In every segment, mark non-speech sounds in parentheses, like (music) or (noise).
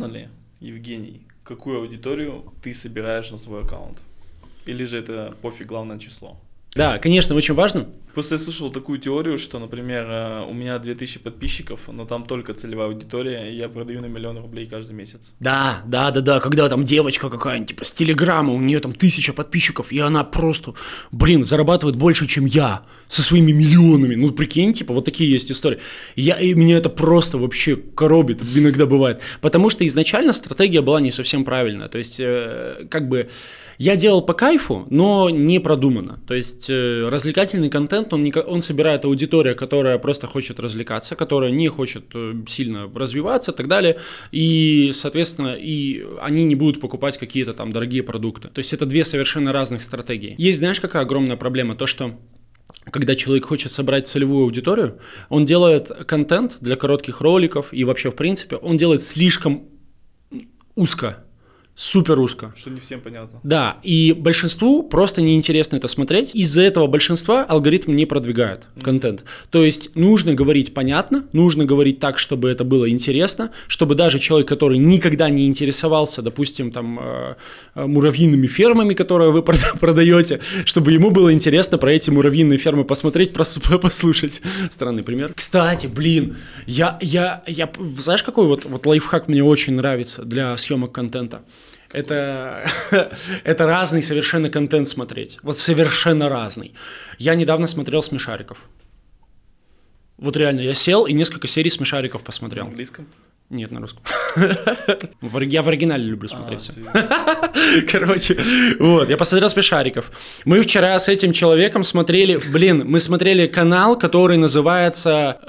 важно ли, Евгений, какую аудиторию ты собираешь на свой аккаунт? Или же это пофиг, главное число? Да, конечно, очень важно. Просто я слышал такую теорию, что, например, э, у меня 2000 подписчиков, но там только целевая аудитория, и я продаю на миллион рублей каждый месяц. Да, да, да, да, когда там девочка какая-нибудь, типа, с телеграмма, у нее там тысяча подписчиков, и она просто, блин, зарабатывает больше, чем я, со своими миллионами. Ну, прикинь, типа, вот такие есть истории. Я, и меня это просто вообще коробит, иногда бывает. Потому что изначально стратегия была не совсем правильная. То есть, э, как бы, я делал по кайфу, но не продуманно. То есть э, развлекательный контент, он, не, он собирает аудиторию, которая просто хочет развлекаться, которая не хочет э, сильно развиваться и так далее. И, соответственно, и они не будут покупать какие-то там дорогие продукты. То есть это две совершенно разных стратегии. Есть, знаешь, какая огромная проблема? То, что когда человек хочет собрать целевую аудиторию, он делает контент для коротких роликов и вообще, в принципе, он делает слишком узко супер узко. Что не всем понятно. Да, и большинству просто неинтересно это смотреть. Из-за этого большинства алгоритм не продвигает mm-hmm. контент. То есть нужно говорить понятно, нужно говорить так, чтобы это было интересно, чтобы даже человек, который никогда не интересовался, допустим, там э, э муравьиными фермами, которые вы (laughs) продаете, чтобы ему было интересно про эти муравьиные фермы посмотреть, (laughs) послушать. Странный пример. Кстати, блин, я, я, я, знаешь, какой вот, вот лайфхак мне очень нравится для съемок контента? Это, (laughs) это разный совершенно контент смотреть. Вот совершенно разный. Я недавно смотрел «Смешариков». Вот реально, я сел и несколько серий «Смешариков» посмотрел. На английском? Нет, на русском. (laughs) Я в оригинале люблю а, смотреть все. (laughs) Короче, вот, я посмотрел «Смешариков». Мы вчера с этим человеком смотрели, блин, мы смотрели канал, который называется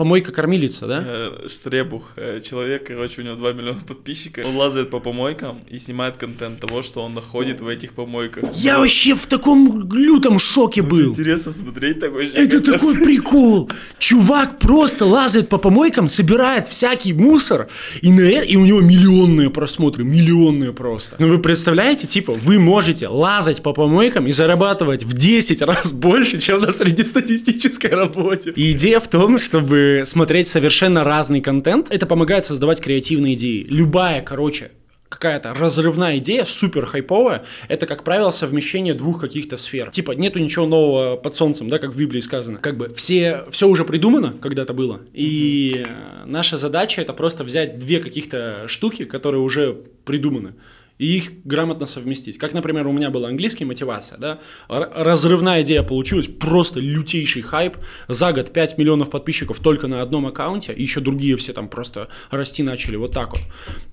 э, помойка-кормилица, да? Э, Штребух, э, человек, короче, у него 2 миллиона подписчиков. Он лазает по помойкам и снимает контент того, что он находит в этих помойках. Я вообще в таком лютом шоке был. Интересно смотреть такой же. Это такой прикол. Чувак просто лазает по помойкам, собирает всякий мусор, и, на это, и у него миллионные просмотры, миллионные просто. Ну вы представляете, типа, вы можете лазать по помойкам и зарабатывать в 10 раз больше, чем на среднестатистической работе. И идея в том, чтобы смотреть совершенно разный контент. Это помогает создавать креативные идеи. Любая, короче, какая-то разрывная идея, супер хайповая, это, как правило, совмещение двух каких-то сфер. Типа, нету ничего нового под солнцем, да, как в Библии сказано. Как бы все, все уже придумано когда-то было, и наша задача это просто взять две каких-то штуки, которые уже придуманы, и их грамотно совместить. Как, например, у меня была английский мотивация, да, разрывная идея получилась, просто лютейший хайп, за год 5 миллионов подписчиков только на одном аккаунте, и еще другие все там просто расти начали вот так вот,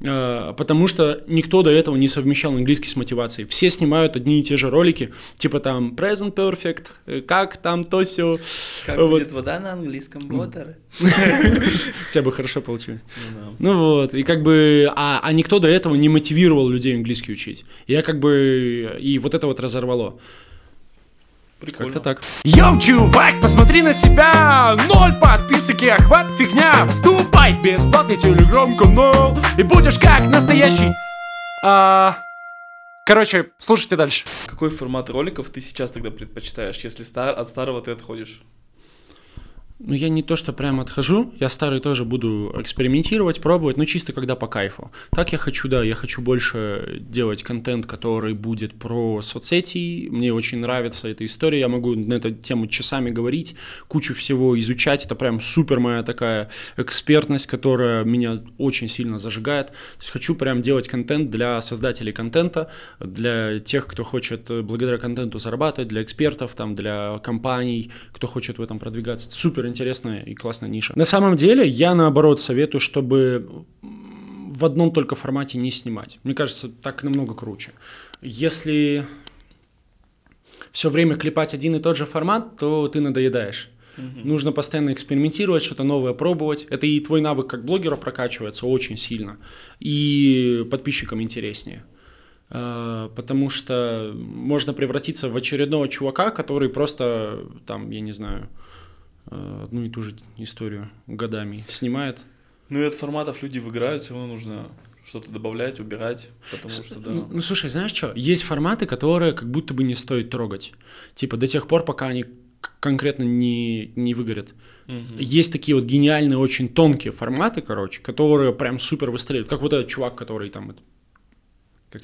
а, потому что никто до этого не совмещал английский с мотивацией, все снимают одни и те же ролики, типа там present perfect, э, как там то все. Как вот. будет вода на английском, water. (laughs) Тебя бы хорошо получилось. Ну, ну вот, и как бы, а, а никто до этого не мотивировал людей английский учить. Я как бы, и вот это вот разорвало. Прикольно. Как-то так. Йоу, чувак, посмотри на себя! Ноль подписок и охват фигня! Вступай в бесплатный телеграм-канал и будешь как настоящий... А... Короче, слушайте дальше. Какой формат роликов ты сейчас тогда предпочитаешь, если стар... от старого ты отходишь? Ну, я не то, что прям отхожу, я старый тоже буду экспериментировать, пробовать, но чисто когда по кайфу. Так я хочу, да, я хочу больше делать контент, который будет про соцсети, мне очень нравится эта история, я могу на эту тему часами говорить, кучу всего изучать, это прям супер моя такая экспертность, которая меня очень сильно зажигает. То есть хочу прям делать контент для создателей контента, для тех, кто хочет благодаря контенту зарабатывать, для экспертов, там, для компаний, кто хочет в этом продвигаться. Супер интересная и классная ниша. На самом деле, я наоборот советую, чтобы в одном только формате не снимать. Мне кажется, так намного круче. Если все время клепать один и тот же формат, то ты надоедаешь. Угу. Нужно постоянно экспериментировать, что-то новое пробовать. Это и твой навык как блогера прокачивается очень сильно. И подписчикам интереснее. А, потому что можно превратиться в очередного чувака, который просто, там, я не знаю, одну и ту же историю годами снимает. Ну и от форматов люди выиграют, все равно нужно что-то добавлять, убирать, потому что, да. Ну, ну, слушай, знаешь что, есть форматы, которые как будто бы не стоит трогать. Типа до тех пор, пока они конкретно не, не выгорят. Мгм. Есть такие вот гениальные, очень тонкие форматы, короче, которые прям супер выстреливают. Как вот этот чувак, который там... это-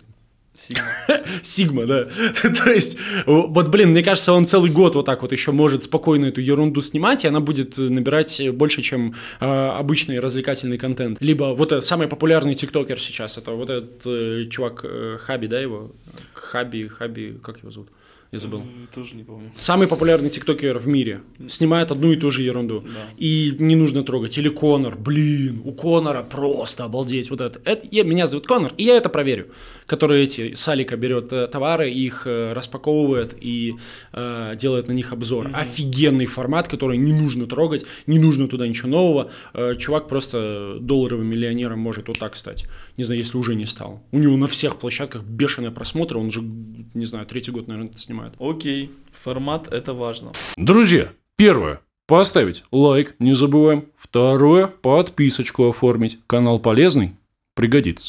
(laughs) Сигма. Да. (laughs) То есть, вот, блин, мне кажется, он целый год вот так вот еще может спокойно эту ерунду снимать, и она будет э, набирать больше, чем э, обычный развлекательный контент. Либо вот э, самый популярный тиктокер сейчас, это вот этот э, чувак э, Хаби, да, его? Хаби, Хаби, как его зовут? Я забыл. Тоже не помню. Самый популярный тиктокер в мире. Снимает одну и ту же ерунду. Да. И не нужно трогать. Или Конор. Блин, у Конора просто обалдеть. Вот это. это я, меня зовут Конор, и я это проверю. Который эти, с Алика берет э, товары, их э, распаковывает и э, делает на них обзор. Офигенный формат, который не нужно трогать, не нужно туда ничего нового. Э, чувак просто долларовым миллионером может вот так стать. Не знаю, если уже не стал. У него на всех площадках бешеные просмотры, он же, не знаю, третий год, наверное, это снимает. Окей, формат это важно. Друзья, первое. Поставить лайк, не забываем. Второе. Подписочку оформить. Канал полезный, пригодится.